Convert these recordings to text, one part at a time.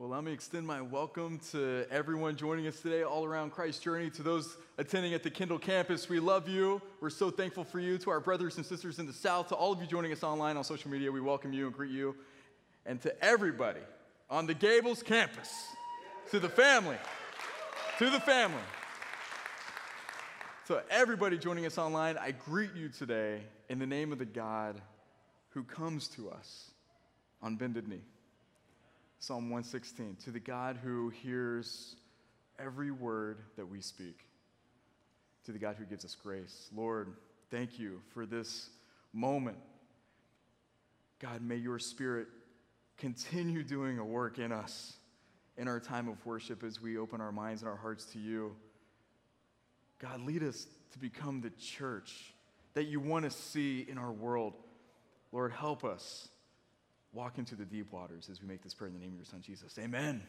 Well, let me extend my welcome to everyone joining us today all around Christ Journey. To those attending at the Kendall campus, we love you. We're so thankful for you. To our brothers and sisters in the South, to all of you joining us online on social media, we welcome you and greet you. And to everybody on the Gables campus, to the family, to the family. So, everybody joining us online, I greet you today in the name of the God who comes to us on bended knee. Psalm 116, to the God who hears every word that we speak, to the God who gives us grace. Lord, thank you for this moment. God, may your spirit continue doing a work in us in our time of worship as we open our minds and our hearts to you. God, lead us to become the church that you want to see in our world. Lord, help us walk into the deep waters as we make this prayer in the name of your Son, Jesus. Amen.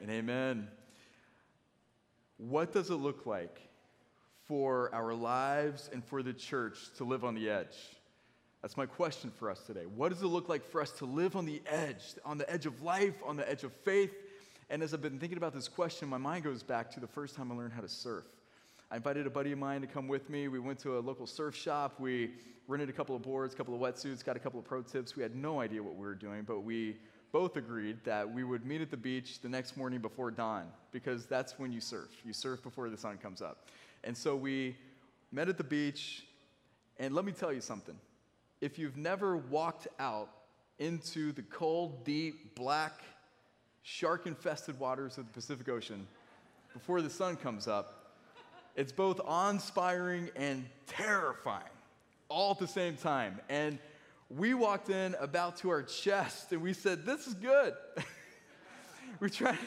And amen. What does it look like for our lives and for the church to live on the edge? That's my question for us today. What does it look like for us to live on the edge, on the edge of life, on the edge of faith? And as I've been thinking about this question, my mind goes back to the first time I learned how to surf. I invited a buddy of mine to come with me. We went to a local surf shop. We rented a couple of boards, a couple of wetsuits, got a couple of pro tips. We had no idea what we were doing, but we both agreed that we would meet at the beach the next morning before dawn because that's when you surf. You surf before the sun comes up. And so we met at the beach, and let me tell you something. If you've never walked out into the cold, deep, black, shark infested waters of the Pacific Ocean before the sun comes up, it's both awe inspiring and terrifying all at the same time. And we walked in about to our chest and we said, This is good. we tried,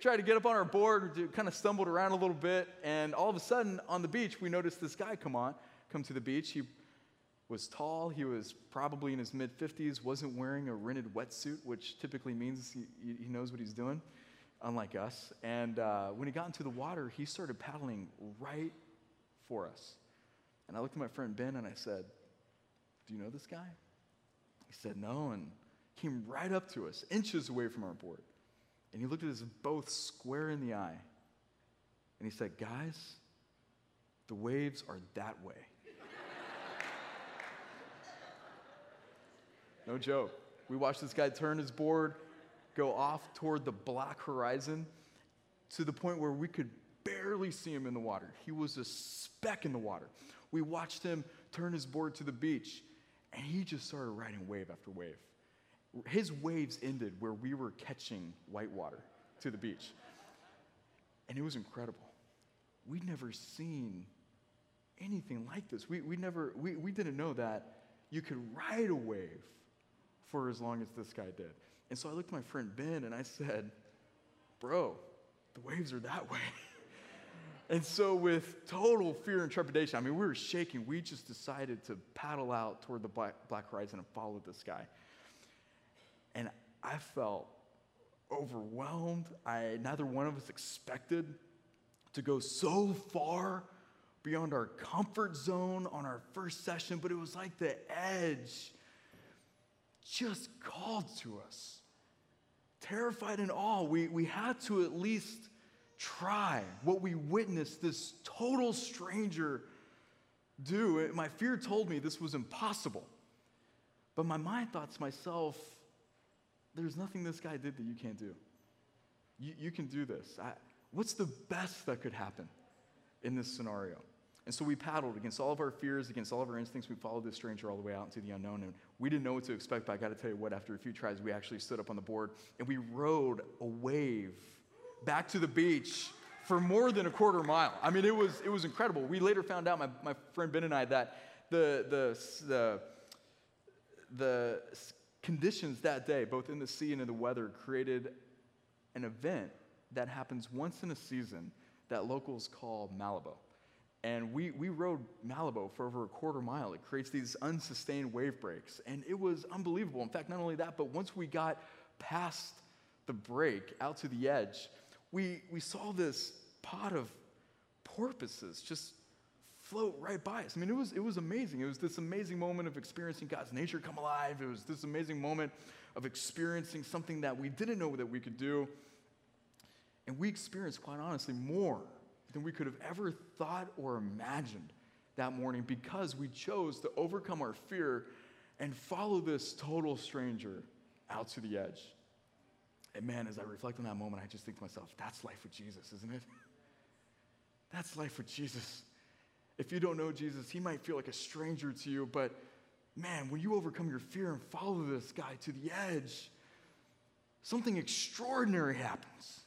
tried to get up on our board, we kind of stumbled around a little bit, and all of a sudden on the beach, we noticed this guy come on, come to the beach. He was tall, he was probably in his mid 50s, wasn't wearing a rented wetsuit, which typically means he, he knows what he's doing unlike us. And uh, when he got into the water, he started paddling right for us. And I looked at my friend Ben and I said, Do you know this guy? He said, No, and came right up to us, inches away from our board. And he looked at us both square in the eye. And he said, Guys, the waves are that way. no joke. We watched this guy turn his board go off toward the black horizon to the point where we could barely see him in the water. He was a speck in the water. We watched him turn his board to the beach, and he just started riding wave after wave. His waves ended where we were catching white water to the beach. And it was incredible. We'd never seen anything like this. We, we, never, we, we didn't know that you could ride a wave for as long as this guy did. And so I looked at my friend Ben and I said, Bro, the waves are that way. and so, with total fear and trepidation, I mean, we were shaking. We just decided to paddle out toward the black, black horizon and follow this guy. And I felt overwhelmed. I, neither one of us expected to go so far beyond our comfort zone on our first session, but it was like the edge just called to us. Terrified and all, we, we had to at least try what we witnessed this total stranger do. My fear told me this was impossible. But my mind thought to myself, there's nothing this guy did that you can't do. You, you can do this. I, what's the best that could happen in this scenario? And so we paddled against all of our fears, against all of our instincts. We followed this stranger all the way out into the unknown. And we didn't know what to expect, but I got to tell you what, after a few tries, we actually stood up on the board and we rode a wave back to the beach for more than a quarter mile. I mean, it was, it was incredible. We later found out, my, my friend Ben and I, that the, the, the, the conditions that day, both in the sea and in the weather, created an event that happens once in a season that locals call Malibu. And we, we rode Malibu for over a quarter mile. It creates these unsustained wave breaks. And it was unbelievable. In fact, not only that, but once we got past the break out to the edge, we, we saw this pod of porpoises just float right by us. I mean, it was, it was amazing. It was this amazing moment of experiencing God's nature come alive. It was this amazing moment of experiencing something that we didn't know that we could do. And we experienced, quite honestly, more than we could have ever thought or imagined that morning because we chose to overcome our fear and follow this total stranger out to the edge. And man, as I reflect on that moment, I just think to myself, that's life with Jesus, isn't it? That's life with Jesus. If you don't know Jesus, he might feel like a stranger to you, but man, when you overcome your fear and follow this guy to the edge, something extraordinary happens.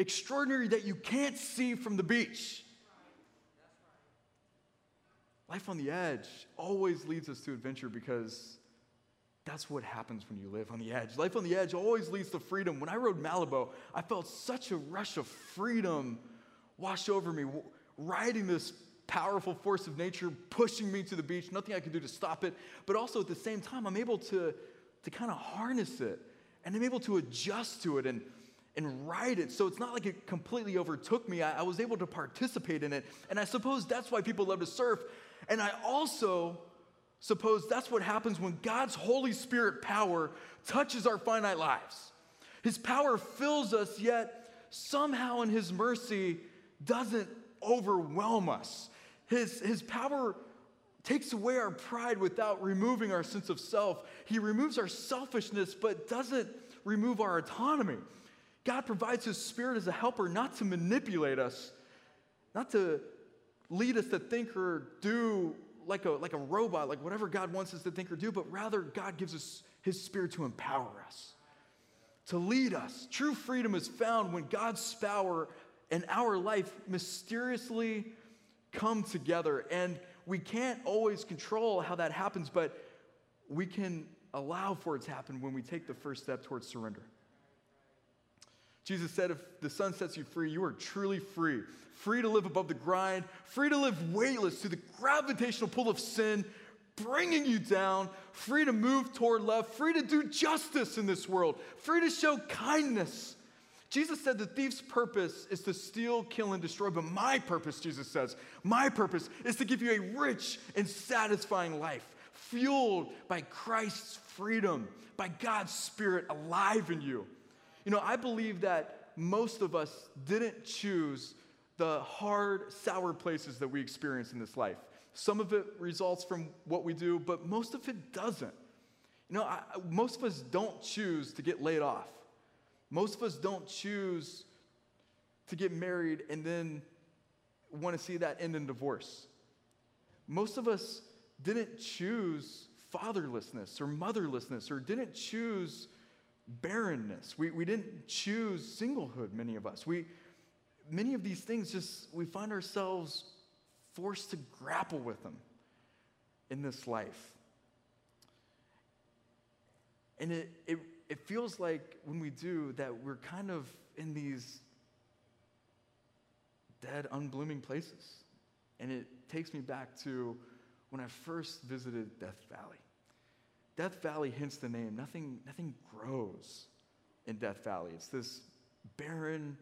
Extraordinary that you can't see from the beach. Life on the edge always leads us to adventure because that's what happens when you live on the edge. Life on the edge always leads to freedom. When I rode Malibu, I felt such a rush of freedom wash over me, riding this powerful force of nature, pushing me to the beach, nothing I could do to stop it. But also at the same time, I'm able to, to kind of harness it and I'm able to adjust to it and, and ride it. So it's not like it completely overtook me. I, I was able to participate in it. And I suppose that's why people love to surf. And I also suppose that's what happens when God's Holy Spirit power touches our finite lives. His power fills us, yet somehow in His mercy doesn't overwhelm us. His, his power takes away our pride without removing our sense of self. He removes our selfishness, but doesn't remove our autonomy. God provides His Spirit as a helper, not to manipulate us, not to lead us to think or do like a, like a robot, like whatever God wants us to think or do, but rather God gives us His Spirit to empower us, to lead us. True freedom is found when God's power and our life mysteriously come together. And we can't always control how that happens, but we can allow for it to happen when we take the first step towards surrender. Jesus said, If the Son sets you free, you are truly free. Free to live above the grind, free to live weightless to the gravitational pull of sin, bringing you down, free to move toward love, free to do justice in this world, free to show kindness. Jesus said the thief's purpose is to steal, kill, and destroy, but my purpose, Jesus says, my purpose is to give you a rich and satisfying life, fueled by Christ's freedom, by God's Spirit alive in you. You know, I believe that most of us didn't choose the hard, sour places that we experience in this life. Some of it results from what we do, but most of it doesn't. You know, I, most of us don't choose to get laid off. Most of us don't choose to get married and then want to see that end in divorce. Most of us didn't choose fatherlessness or motherlessness or didn't choose barrenness. We, we didn't choose singlehood, many of us. We, many of these things just, we find ourselves forced to grapple with them in this life. And it, it, it feels like when we do that we're kind of in these dead, unblooming places. And it takes me back to when I first visited Death Valley. Death Valley hints the name. Nothing, nothing grows in Death Valley. It's this barren,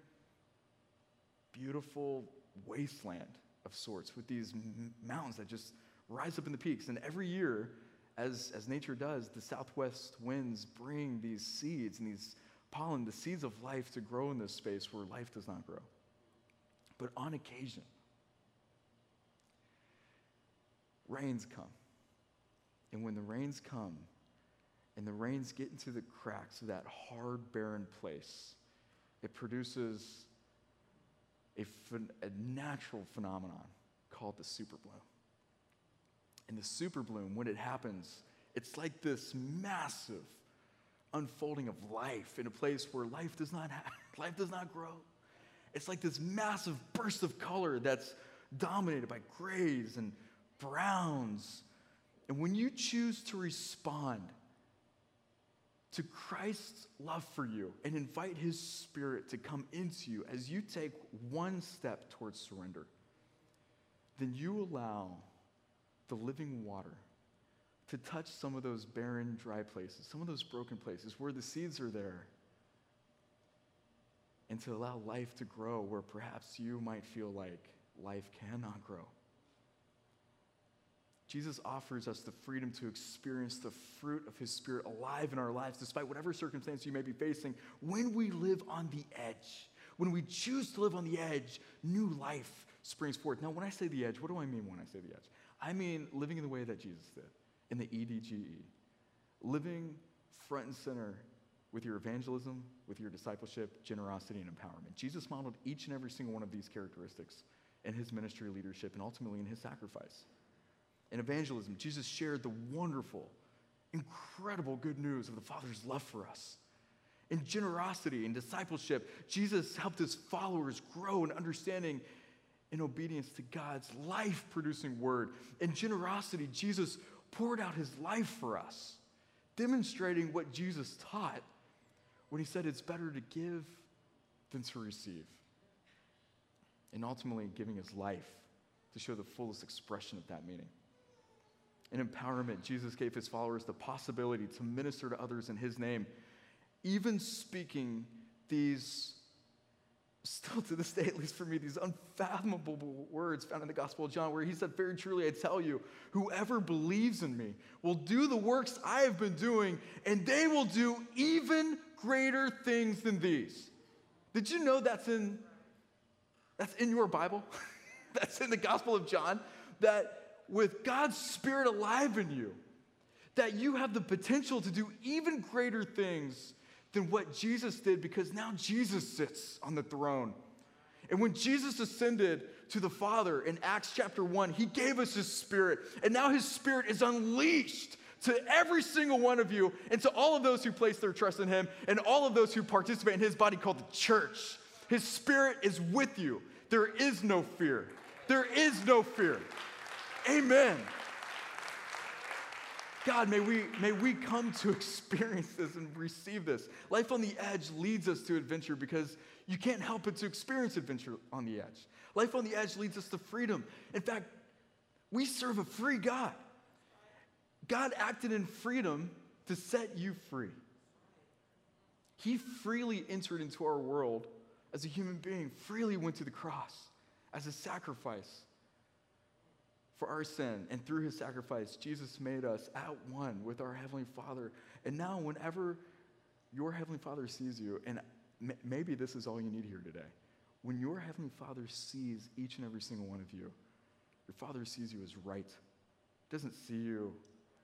beautiful wasteland of sorts with these m- mountains that just rise up in the peaks. And every year, as, as nature does, the southwest winds bring these seeds and these pollen, the seeds of life, to grow in this space where life does not grow. But on occasion, rains come. And when the rains come and the rains get into the cracks of that hard, barren place, it produces a, a natural phenomenon called the super bloom. And the super bloom, when it happens, it's like this massive unfolding of life in a place where life does not life does not grow. It's like this massive burst of color that's dominated by grays and browns and when you choose to respond to Christ's love for you and invite his spirit to come into you as you take one step towards surrender, then you allow the living water to touch some of those barren, dry places, some of those broken places where the seeds are there, and to allow life to grow where perhaps you might feel like life cannot grow. Jesus offers us the freedom to experience the fruit of his spirit alive in our lives, despite whatever circumstance you may be facing, when we live on the edge. When we choose to live on the edge, new life springs forth. Now, when I say the edge, what do I mean when I say the edge? I mean living in the way that Jesus did, in the EDGE. Living front and center with your evangelism, with your discipleship, generosity, and empowerment. Jesus modeled each and every single one of these characteristics in his ministry leadership and ultimately in his sacrifice. In evangelism, Jesus shared the wonderful, incredible good news of the Father's love for us. In generosity and discipleship, Jesus helped his followers grow in understanding in obedience to God's life producing word. In generosity, Jesus poured out his life for us, demonstrating what Jesus taught when he said it's better to give than to receive. And ultimately, giving his life to show the fullest expression of that meaning. In empowerment, Jesus gave his followers the possibility to minister to others in his name, even speaking these, still to this day, at least for me, these unfathomable words found in the Gospel of John, where he said, Very truly, I tell you, whoever believes in me will do the works I have been doing, and they will do even greater things than these. Did you know that's in, that's in your Bible? that's in the Gospel of John? That with God's Spirit alive in you, that you have the potential to do even greater things than what Jesus did because now Jesus sits on the throne. And when Jesus ascended to the Father in Acts chapter 1, he gave us his Spirit. And now his Spirit is unleashed to every single one of you and to all of those who place their trust in him and all of those who participate in his body called the church. His Spirit is with you. There is no fear. There is no fear. Amen. God, may we, may we come to experience this and receive this. Life on the edge leads us to adventure because you can't help but to experience adventure on the edge. Life on the edge leads us to freedom. In fact, we serve a free God. God acted in freedom to set you free. He freely entered into our world as a human being, freely went to the cross as a sacrifice for our sin. And through his sacrifice, Jesus made us at one with our Heavenly Father. And now, whenever your Heavenly Father sees you, and maybe this is all you need here today, when your Heavenly Father sees each and every single one of you, your Father sees you as right. Doesn't see you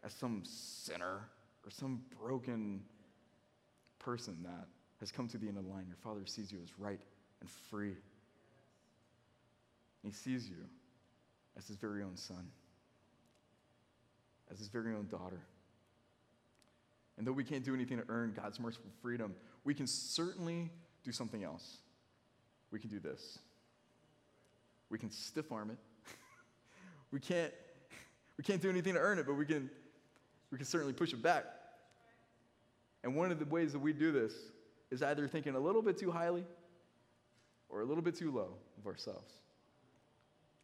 as some sinner or some broken person that has come to the end of the line. Your Father sees you as right and free. He sees you as his very own son, as his very own daughter. And though we can't do anything to earn God's merciful freedom, we can certainly do something else. We can do this. We can stiff arm it. we can't we can't do anything to earn it, but we can we can certainly push it back. And one of the ways that we do this is either thinking a little bit too highly or a little bit too low of ourselves.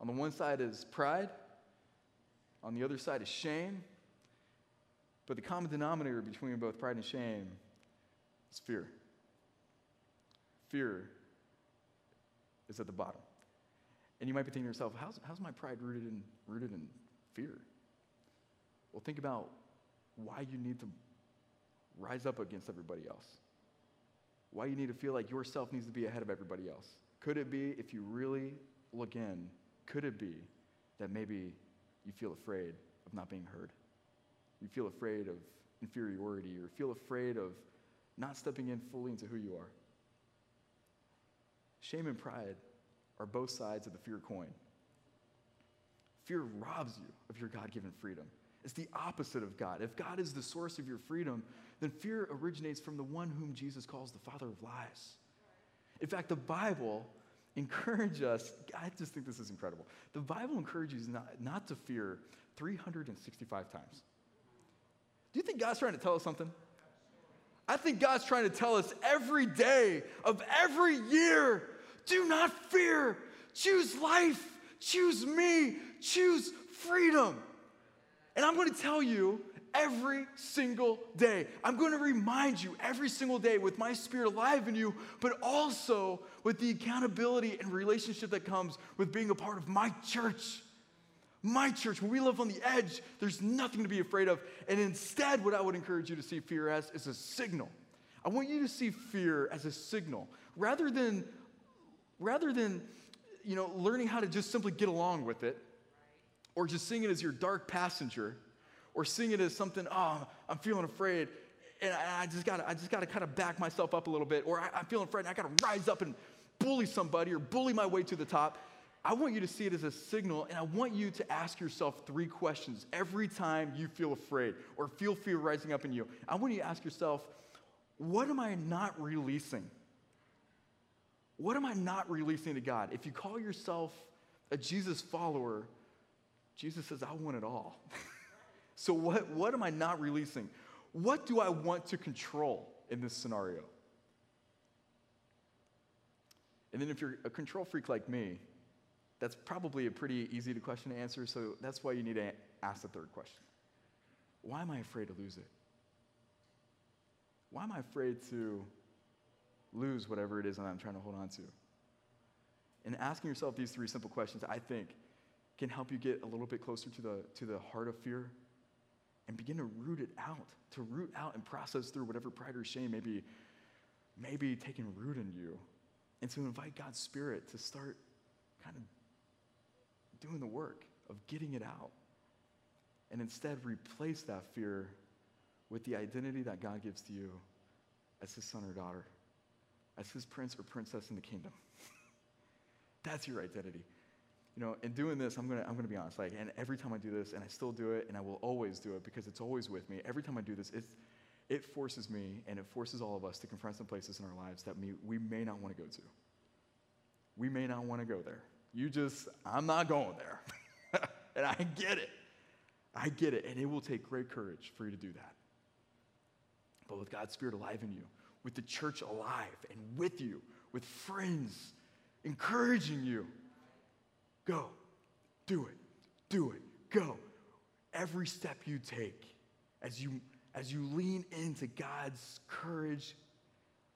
On the one side is pride, on the other side is shame. But the common denominator between both pride and shame is fear. Fear is at the bottom. And you might be thinking to yourself, how's, how's my pride rooted in, rooted in fear? Well, think about why you need to rise up against everybody else. Why you need to feel like yourself needs to be ahead of everybody else. Could it be if you really look in could it be that maybe you feel afraid of not being heard? You feel afraid of inferiority or feel afraid of not stepping in fully into who you are? Shame and pride are both sides of the fear coin. Fear robs you of your God given freedom. It's the opposite of God. If God is the source of your freedom, then fear originates from the one whom Jesus calls the father of lies. In fact, the Bible encourage us. I just think this is incredible. The Bible encourages not, not to fear 365 times. Do you think God's trying to tell us something? I think God's trying to tell us every day of every year do not fear. Choose life. Choose me. Choose freedom. And I'm going to tell you every single day. I'm going to remind you every single day with my spirit alive in you, but also with the accountability and relationship that comes with being a part of my church. My church, when we live on the edge, there's nothing to be afraid of. And instead, what I would encourage you to see fear as is a signal. I want you to see fear as a signal rather than, rather than you know, learning how to just simply get along with it or just seeing it as your dark passenger or seeing it as something, oh, I'm feeling afraid and I, just gotta, I just gotta kind of back myself up a little bit, or I, I'm feeling afraid, and I gotta rise up and bully somebody or bully my way to the top. I want you to see it as a signal, and I want you to ask yourself three questions every time you feel afraid or feel fear rising up in you. I want you to ask yourself, what am I not releasing? What am I not releasing to God? If you call yourself a Jesus follower, Jesus says, I want it all. so, what, what am I not releasing? What do I want to control in this scenario? And then, if you're a control freak like me, that's probably a pretty easy question to answer, so that's why you need to ask the third question Why am I afraid to lose it? Why am I afraid to lose whatever it is that I'm trying to hold on to? And asking yourself these three simple questions, I think, can help you get a little bit closer to the, to the heart of fear and begin to root it out, to root out and process through whatever pride or shame may be, may be taking root in you, and to invite God's Spirit to start kind of doing the work of getting it out. And instead, replace that fear with the identity that God gives to you as his son or daughter, as his prince or princess in the kingdom. That's your identity. You know, in doing this, I'm gonna, I'm gonna be honest, like, and every time I do this, and I still do it, and I will always do it because it's always with me, every time I do this, it's, it forces me and it forces all of us to confront some places in our lives that we, we may not want to go to. We may not want to go there. You just, I'm not going there. and I get it. I get it. And it will take great courage for you to do that. But with God's Spirit alive in you, with the church alive and with you, with friends encouraging you, go, do it, do it, go. Every step you take as you, as you lean into God's courage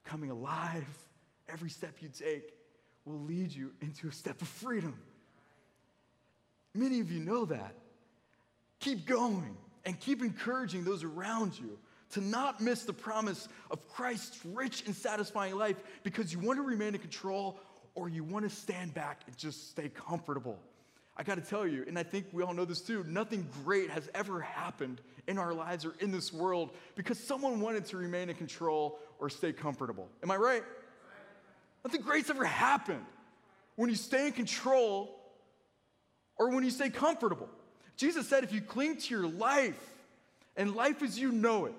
coming alive, every step you take will lead you into a step of freedom. Many of you know that. Keep going and keep encouraging those around you to not miss the promise of Christ's rich and satisfying life because you want to remain in control or you want to stand back and just stay comfortable. I got to tell you, and I think we all know this too, nothing great has ever happened in our lives or in this world because someone wanted to remain in control or stay comfortable. Am I right? Nothing great's ever happened when you stay in control or when you stay comfortable. Jesus said if you cling to your life and life as you know it,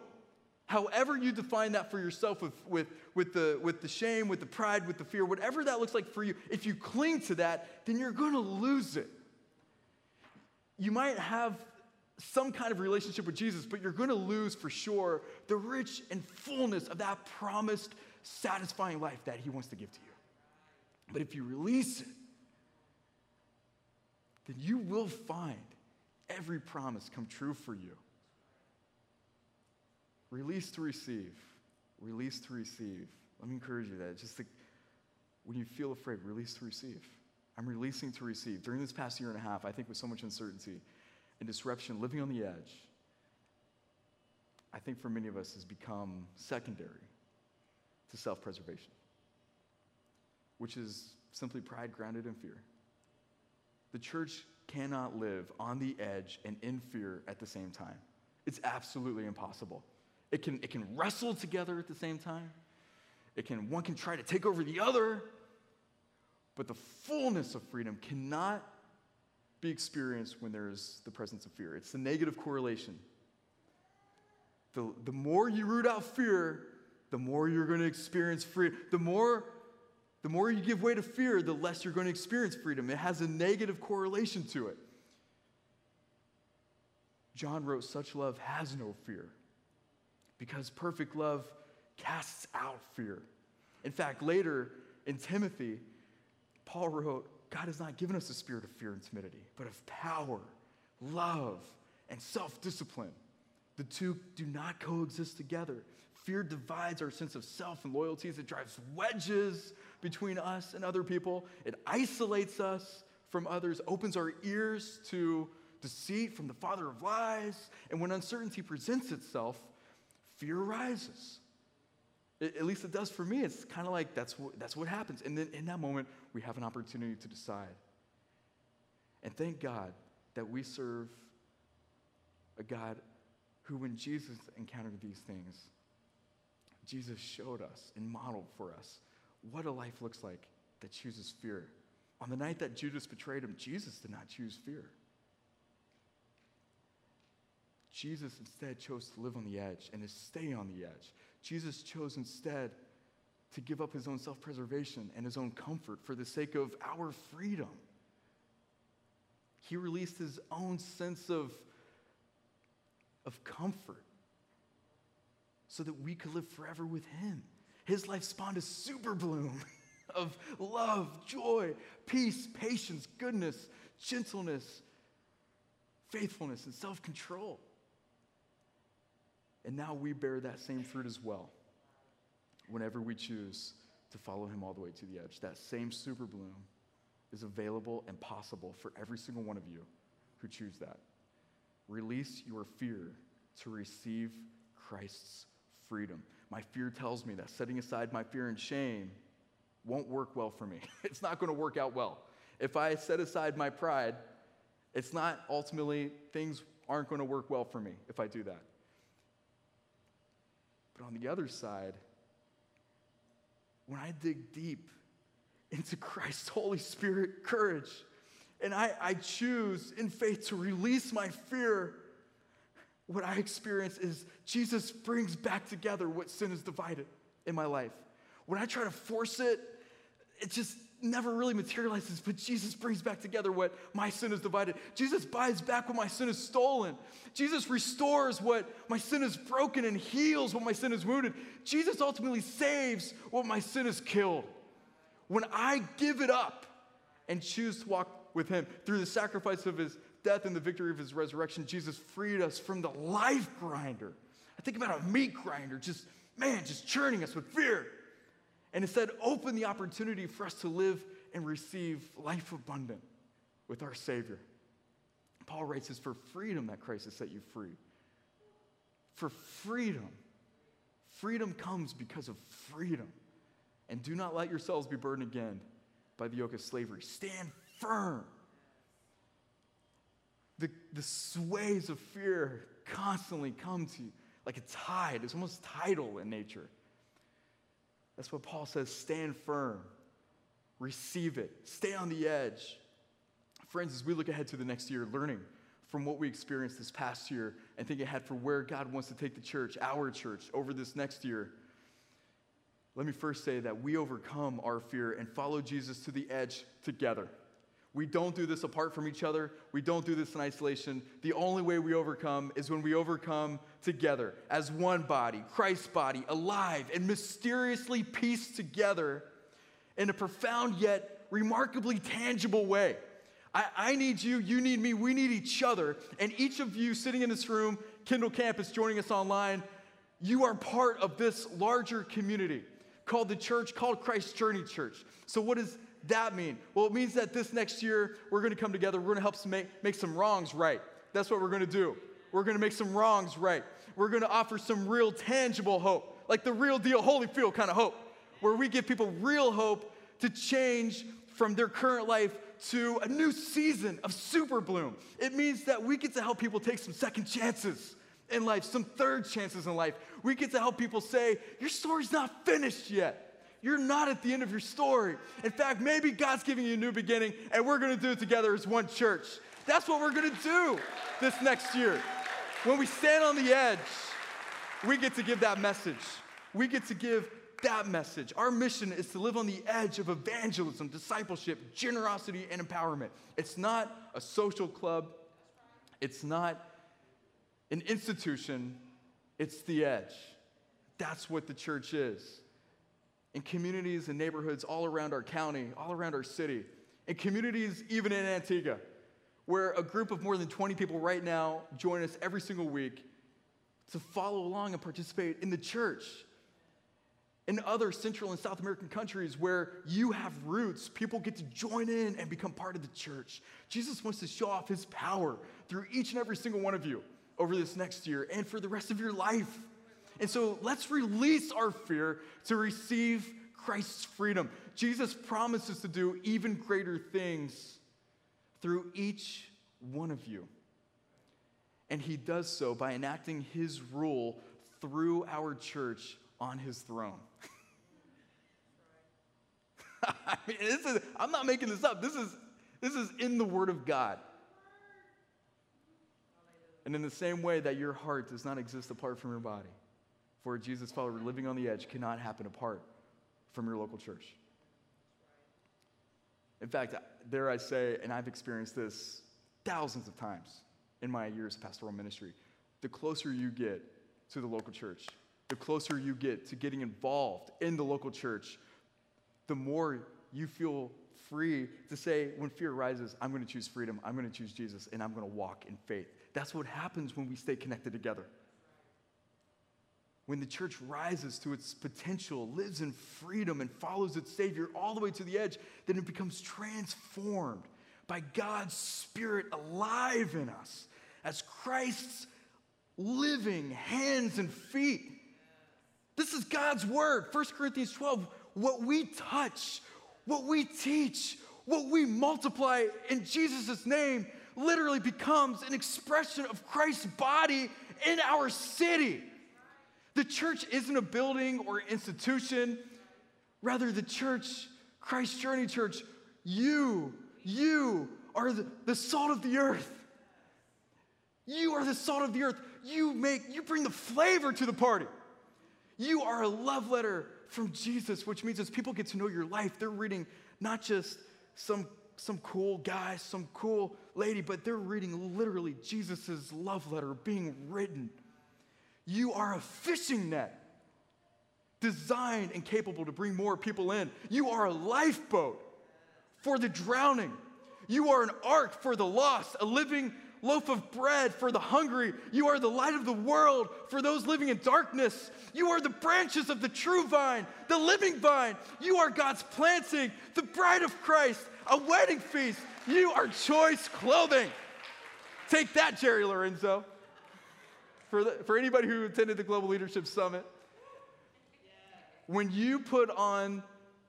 however you define that for yourself with, with, with, the, with the shame, with the pride, with the fear, whatever that looks like for you, if you cling to that, then you're going to lose it. You might have some kind of relationship with Jesus, but you're going to lose for sure the rich and fullness of that promised satisfying life that He wants to give to you. But if you release it, then you will find every promise come true for you. Release to receive. Release to receive. Let me encourage you that. Just to, when you feel afraid, release to receive. I'm releasing to receive. During this past year and a half, I think with so much uncertainty and disruption, living on the edge, I think for many of us has become secondary to self preservation, which is simply pride grounded in fear. The church cannot live on the edge and in fear at the same time. It's absolutely impossible. It can, it can wrestle together at the same time. It can, one can try to take over the other, but the fullness of freedom cannot be experienced when there's the presence of fear. It's the negative correlation. The, the more you root out fear, the more you're going to experience freedom. The more, the more you give way to fear, the less you're going to experience freedom. It has a negative correlation to it. John wrote, Such love has no fear, because perfect love casts out fear. In fact, later in Timothy, Paul wrote, God has not given us a spirit of fear and timidity, but of power, love, and self discipline. The two do not coexist together. Fear divides our sense of self and loyalties. It drives wedges between us and other people. It isolates us from others, opens our ears to deceit from the father of lies. And when uncertainty presents itself, fear rises. It, at least it does for me. It's kind of like that's what, that's what happens. And then in that moment, we have an opportunity to decide. And thank God that we serve a God who, when Jesus encountered these things, Jesus showed us and modeled for us what a life looks like that chooses fear. On the night that Judas betrayed him, Jesus did not choose fear. Jesus instead chose to live on the edge and to stay on the edge. Jesus chose instead to give up his own self preservation and his own comfort for the sake of our freedom. He released his own sense of, of comfort so that we could live forever with him. His life spawned a super bloom of love, joy, peace, patience, goodness, gentleness, faithfulness, and self control. And now we bear that same fruit as well whenever we choose to follow him all the way to the edge. That same super bloom is available and possible for every single one of you who choose that. Release your fear to receive Christ's freedom. My fear tells me that setting aside my fear and shame won't work well for me. It's not going to work out well. If I set aside my pride, it's not ultimately, things aren't going to work well for me if I do that. But on the other side, when I dig deep into Christ's Holy Spirit courage, and I, I choose in faith to release my fear, what I experience is Jesus brings back together what sin has divided in my life. When I try to force it, it just never really materializes, but Jesus brings back together what my sin has divided. Jesus buys back what my sin has stolen. Jesus restores what my sin has broken and heals what my sin has wounded. Jesus ultimately saves what my sin has killed. When I give it up and choose to walk with Him through the sacrifice of His death and the victory of His resurrection, Jesus freed us from the life grinder. I think about a meat grinder, just, man, just churning us with fear and instead open the opportunity for us to live and receive life abundant with our Savior. Paul writes this for freedom that Christ has set you free. For freedom. Freedom comes because of freedom. And do not let yourselves be burdened again by the yoke of slavery. Stand firm. The, the sways of fear constantly come to you like a tide. It's almost tidal in nature. That's what Paul says stand firm, receive it, stay on the edge. Friends, as we look ahead to the next year, learning from what we experienced this past year and think ahead for where God wants to take the church, our church, over this next year, let me first say that we overcome our fear and follow Jesus to the edge together. We don't do this apart from each other. We don't do this in isolation. The only way we overcome is when we overcome together as one body, Christ's body, alive and mysteriously pieced together in a profound yet remarkably tangible way. I, I, need you, you need me, we need each other. And each of you sitting in this room, Kendall Campus, joining us online, you are part of this larger community called the church, called Christ Journey Church. So, what is that mean? Well, it means that this next year we're going to come together, we're going to help some make, make some wrongs right. That's what we're going to do. We're going to make some wrongs right. We're going to offer some real tangible hope, like the real deal holy Holyfield kind of hope, where we give people real hope to change from their current life to a new season of super bloom. It means that we get to help people take some second chances in life, some third chances in life. We get to help people say, Your story's not finished yet. You're not at the end of your story. In fact, maybe God's giving you a new beginning, and we're gonna do it together as one church. That's what we're gonna do this next year. When we stand on the edge, we get to give that message. We get to give that message. Our mission is to live on the edge of evangelism, discipleship, generosity, and empowerment. It's not a social club, it's not an institution, it's the edge. That's what the church is in communities and neighborhoods all around our county, all around our city, in communities even in Antigua, where a group of more than 20 people right now join us every single week to follow along and participate in the church. in other Central and South American countries where you have roots, people get to join in and become part of the church. Jesus wants to show off his power through each and every single one of you over this next year and for the rest of your life. And so let's release our fear to receive Christ's freedom. Jesus promises to do even greater things through each one of you. And he does so by enacting his rule through our church on his throne. I mean, this is, I'm not making this up. This is, this is in the Word of God. And in the same way that your heart does not exist apart from your body, for Jesus follower living on the edge cannot happen apart from your local church. In fact, there I say, and I've experienced this thousands of times in my years of pastoral ministry, the closer you get to the local church, the closer you get to getting involved in the local church, the more you feel free to say, when fear arises, I'm going to choose freedom, I'm going to choose Jesus, and I'm going to walk in faith. That's what happens when we stay connected together. When the church rises to its potential, lives in freedom, and follows its Savior all the way to the edge, then it becomes transformed by God's Spirit alive in us as Christ's living hands and feet this is God's word. 1 Corinthians 12. What we touch, what we teach, what we multiply in Jesus' name literally becomes an expression of Christ's body in our city. The church isn't a building or institution. Rather, the church, Christ Journey Church, you, you are the, the salt of the earth. You are the salt of the earth. You make, you bring the flavor to the party. You are a love letter from Jesus, which means as people get to know your life, they're reading not just some, some cool guy, some cool lady, but they're reading literally Jesus' love letter being written. You are a fishing net designed and capable to bring more people in. You are a lifeboat for the drowning. You are an ark for the lost, a living loaf of bread for the hungry. You are the light of the world for those living in darkness. You are the branches of the true vine, the living vine. You are God's planting, the bride of Christ, a wedding feast. You are choice clothing. Take that, Jerry Lorenzo. For, the, for anybody who attended the Global Leadership Summit, when you put on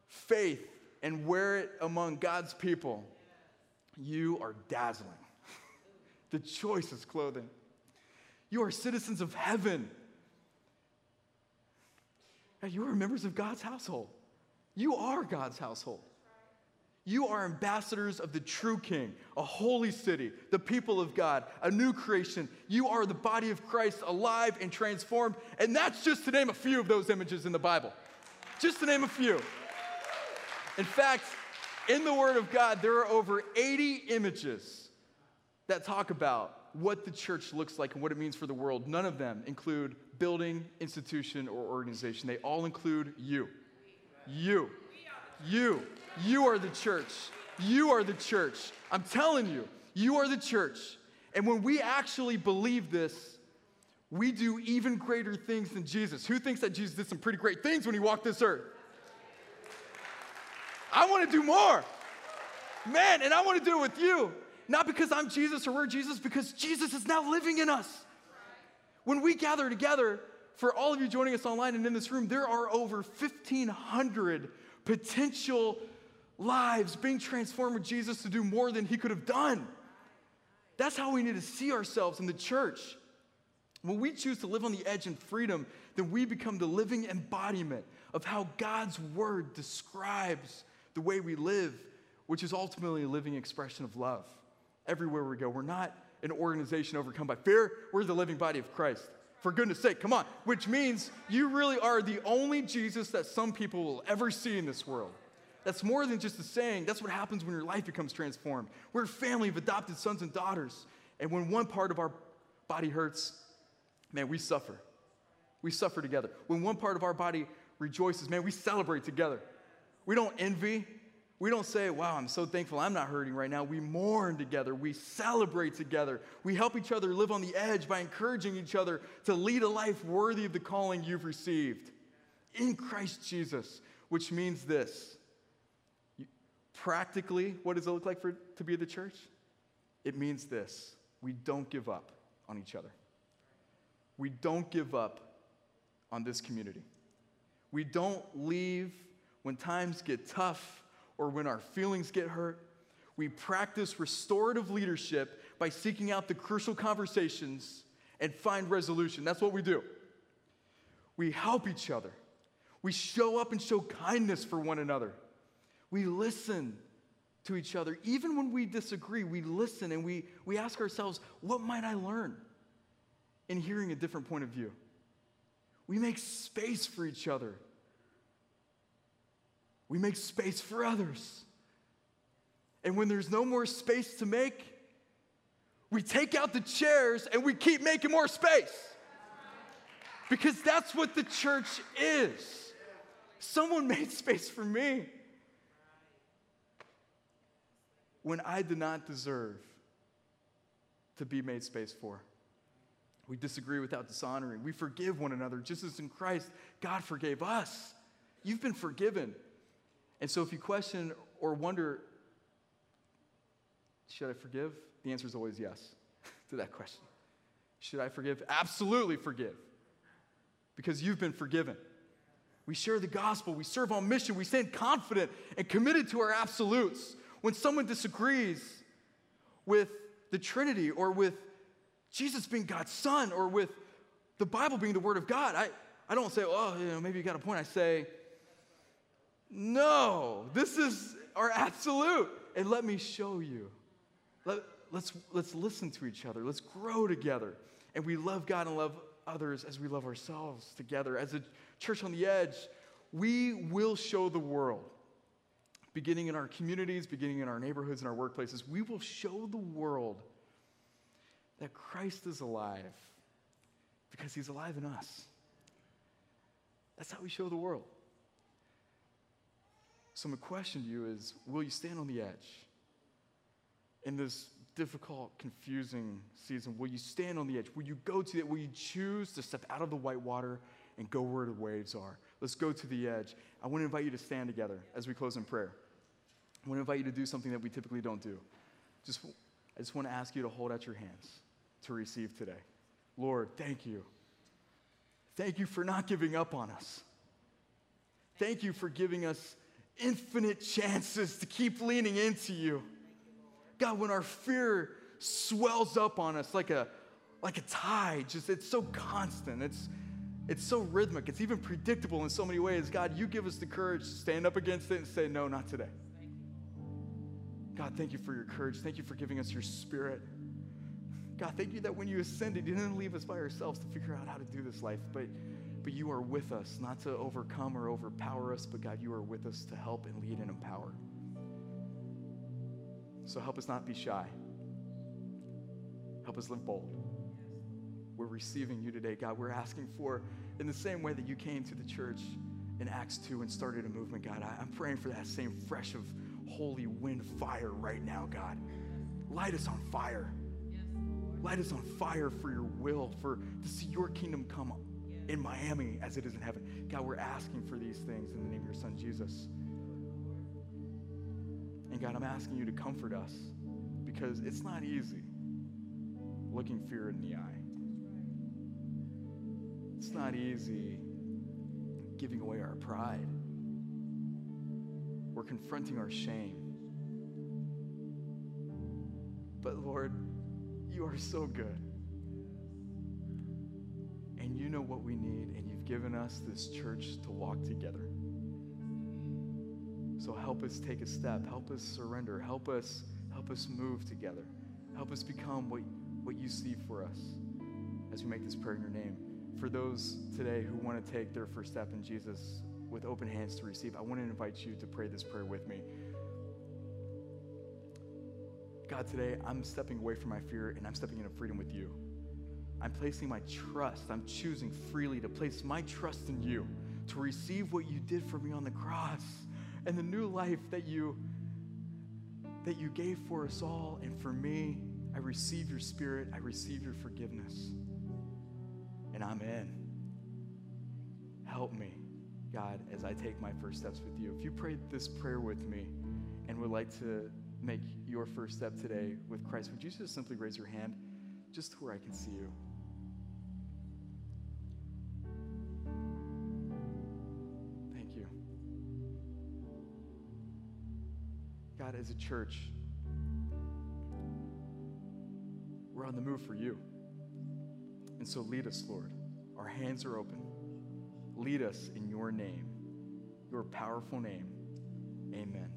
faith and wear it among God's people, you are dazzling the choicest clothing. You are citizens of heaven. you are members of God's household. You are God's household. You are ambassadors of the true King, a holy city, the people of God, a new creation. You are the body of Christ, alive and transformed. And that's just to name a few of those images in the Bible. Just to name a few. In fact, in the Word of God, there are over 80 images that talk about what the church looks like and what it means for the world, none of them include building, institution, or organization. They all include you. You. You. You are the church. You are the church. I'm telling you, you are the church. And when we actually believe this, we do even greater things than Jesus. Who thinks that Jesus did some pretty great things when he walked this earth? I want to do more. Man, and I want to do it with you. Not because I'm Jesus or we're Jesus, because Jesus is now living in us. When we gather together, for all of you joining us online and in this room, there are over 1,500 potential lives being transformed with Jesus to do more than he could have done. That's how we need to see ourselves in the church. When we choose to live on the edge in freedom, then we become the living embodiment of how God's word describes the way we live, which is ultimately a living expression of love everywhere we go. We're not an organization overcome by fear, we're the living body of Christ. For goodness sake, come on. Which means you really are the only Jesus that some people will ever see in this world. That's more than just a saying. That's what happens when your life becomes transformed. We're a family of adopted sons and daughters. And when one part of our body hurts, man, we suffer. We suffer together. When one part of our body rejoices, man, we celebrate together. We don't envy. We don't say, wow, I'm so thankful I'm not hurting right now. We mourn together. We celebrate together. We help each other live on the edge by encouraging each other to lead a life worthy of the calling you've received. in Christ Jesus, which means this. Practically, what does it look like for to be the church? It means this. We don't give up on each other. We don't give up on this community. We don't leave when times get tough or when our feelings get hurt. We practice restorative leadership by seeking out the crucial conversations and find resolution. That's what we do. We help each other. We show up and show kindness for one another. We listen to each other. Even when we disagree, we listen and we, we ask ourselves, what might I learn in hearing a different point of view? We make space for each other. We make space for others. And when there's no more space to make, we take out the chairs and we keep making more space. Because that's what the church is. Someone made space for me when I did not deserve to be made space for. We disagree without dishonoring. We forgive one another just as in Christ God forgave us. You've been forgiven. And so if you question or wonder, should I forgive? The answer is always yes to that question. Should I forgive? Absolutely forgive. Because you've been forgiven. We share the gospel, we serve on mission, we stand confident and committed to our absolutes. When someone disagrees with the Trinity or with Jesus being God's Son or with the Bible being the Word of God, I, I don't say, oh, you know, maybe you got a point. I say, no, this is our absolute. And let me show you. Let, let's, let's listen to each other. Let's grow together. And we love God and love others as we love ourselves together. As a church on the edge, we will show the world, beginning in our communities, beginning in our neighborhoods and our workplaces, we will show the world that Christ is alive because he's alive in us. That's how we show the world. So, my question to you is will you stand on the edge in this difficult, confusing season? Will you stand on the edge? Will you go to it? Will you choose to step out of the white water and go where the waves are? Let's go to the edge. I want to invite you to stand together as we close in prayer. I want to invite you to do something that we typically don't do. Just, I just want to ask you to hold out your hands to receive today. Lord, thank you. Thank you for not giving up on us. Thank you for giving us infinite chances to keep leaning into you. God, when our fear swells up on us like a, like a tide, just it's so constant, it's, it's so rhythmic, it's even predictable in so many ways. God, you give us the courage to stand up against it and say, no, not today. God, thank you for your courage. Thank you for giving us your spirit. God, thank you that when you ascended, you didn't leave us by ourselves to figure out how to do this life, but but you are with us, not to overcome or overpower us, but God, you are with us to help and lead and empower. So help us not be shy. Help us live bold. We're receiving you today, God. We're asking for, in the same way that you came to the church in Acts 2 and started a movement, God, I, am praying for that same fresh of holy wind fire right now, God. Light us on fire. Light us on fire for your will, for to see your kingdom come in Miami as it is in heaven. God, we're asking for these things in the name of your son, Jesus. And God, I'm asking you to comfort us because it's not easy looking fear in the eye. It's not easy giving away our pride. We're confronting our shame. But Lord, you are so good and you know what we need, and you've given us this church to walk together. So help us take a step, help us surrender, help us help us move together. Help us become what, what you see for us as we make this prayer in your name. For those today who want to take their first step in Jesus with open hands to receive, I want to invite you to pray this prayer with me. God, today I'm stepping away from my fear and I'm stepping into freedom with you. I'm placing my trust, I'm choosing freely to place my trust in you, to receive what you did for me on the cross and the new life that you that you gave for us all and for me. I receive your spirit, I receive your forgiveness. And I'm in. Help me. God, as I take my first steps with you. If you prayed this prayer with me and would like to make your first step today with Christ, would you just simply raise your hand just to where I can see you? Thank you. God, as a church, we're on the move for you. And so lead us, Lord. Our hands are open. Lead us in your name, your powerful name. Amen.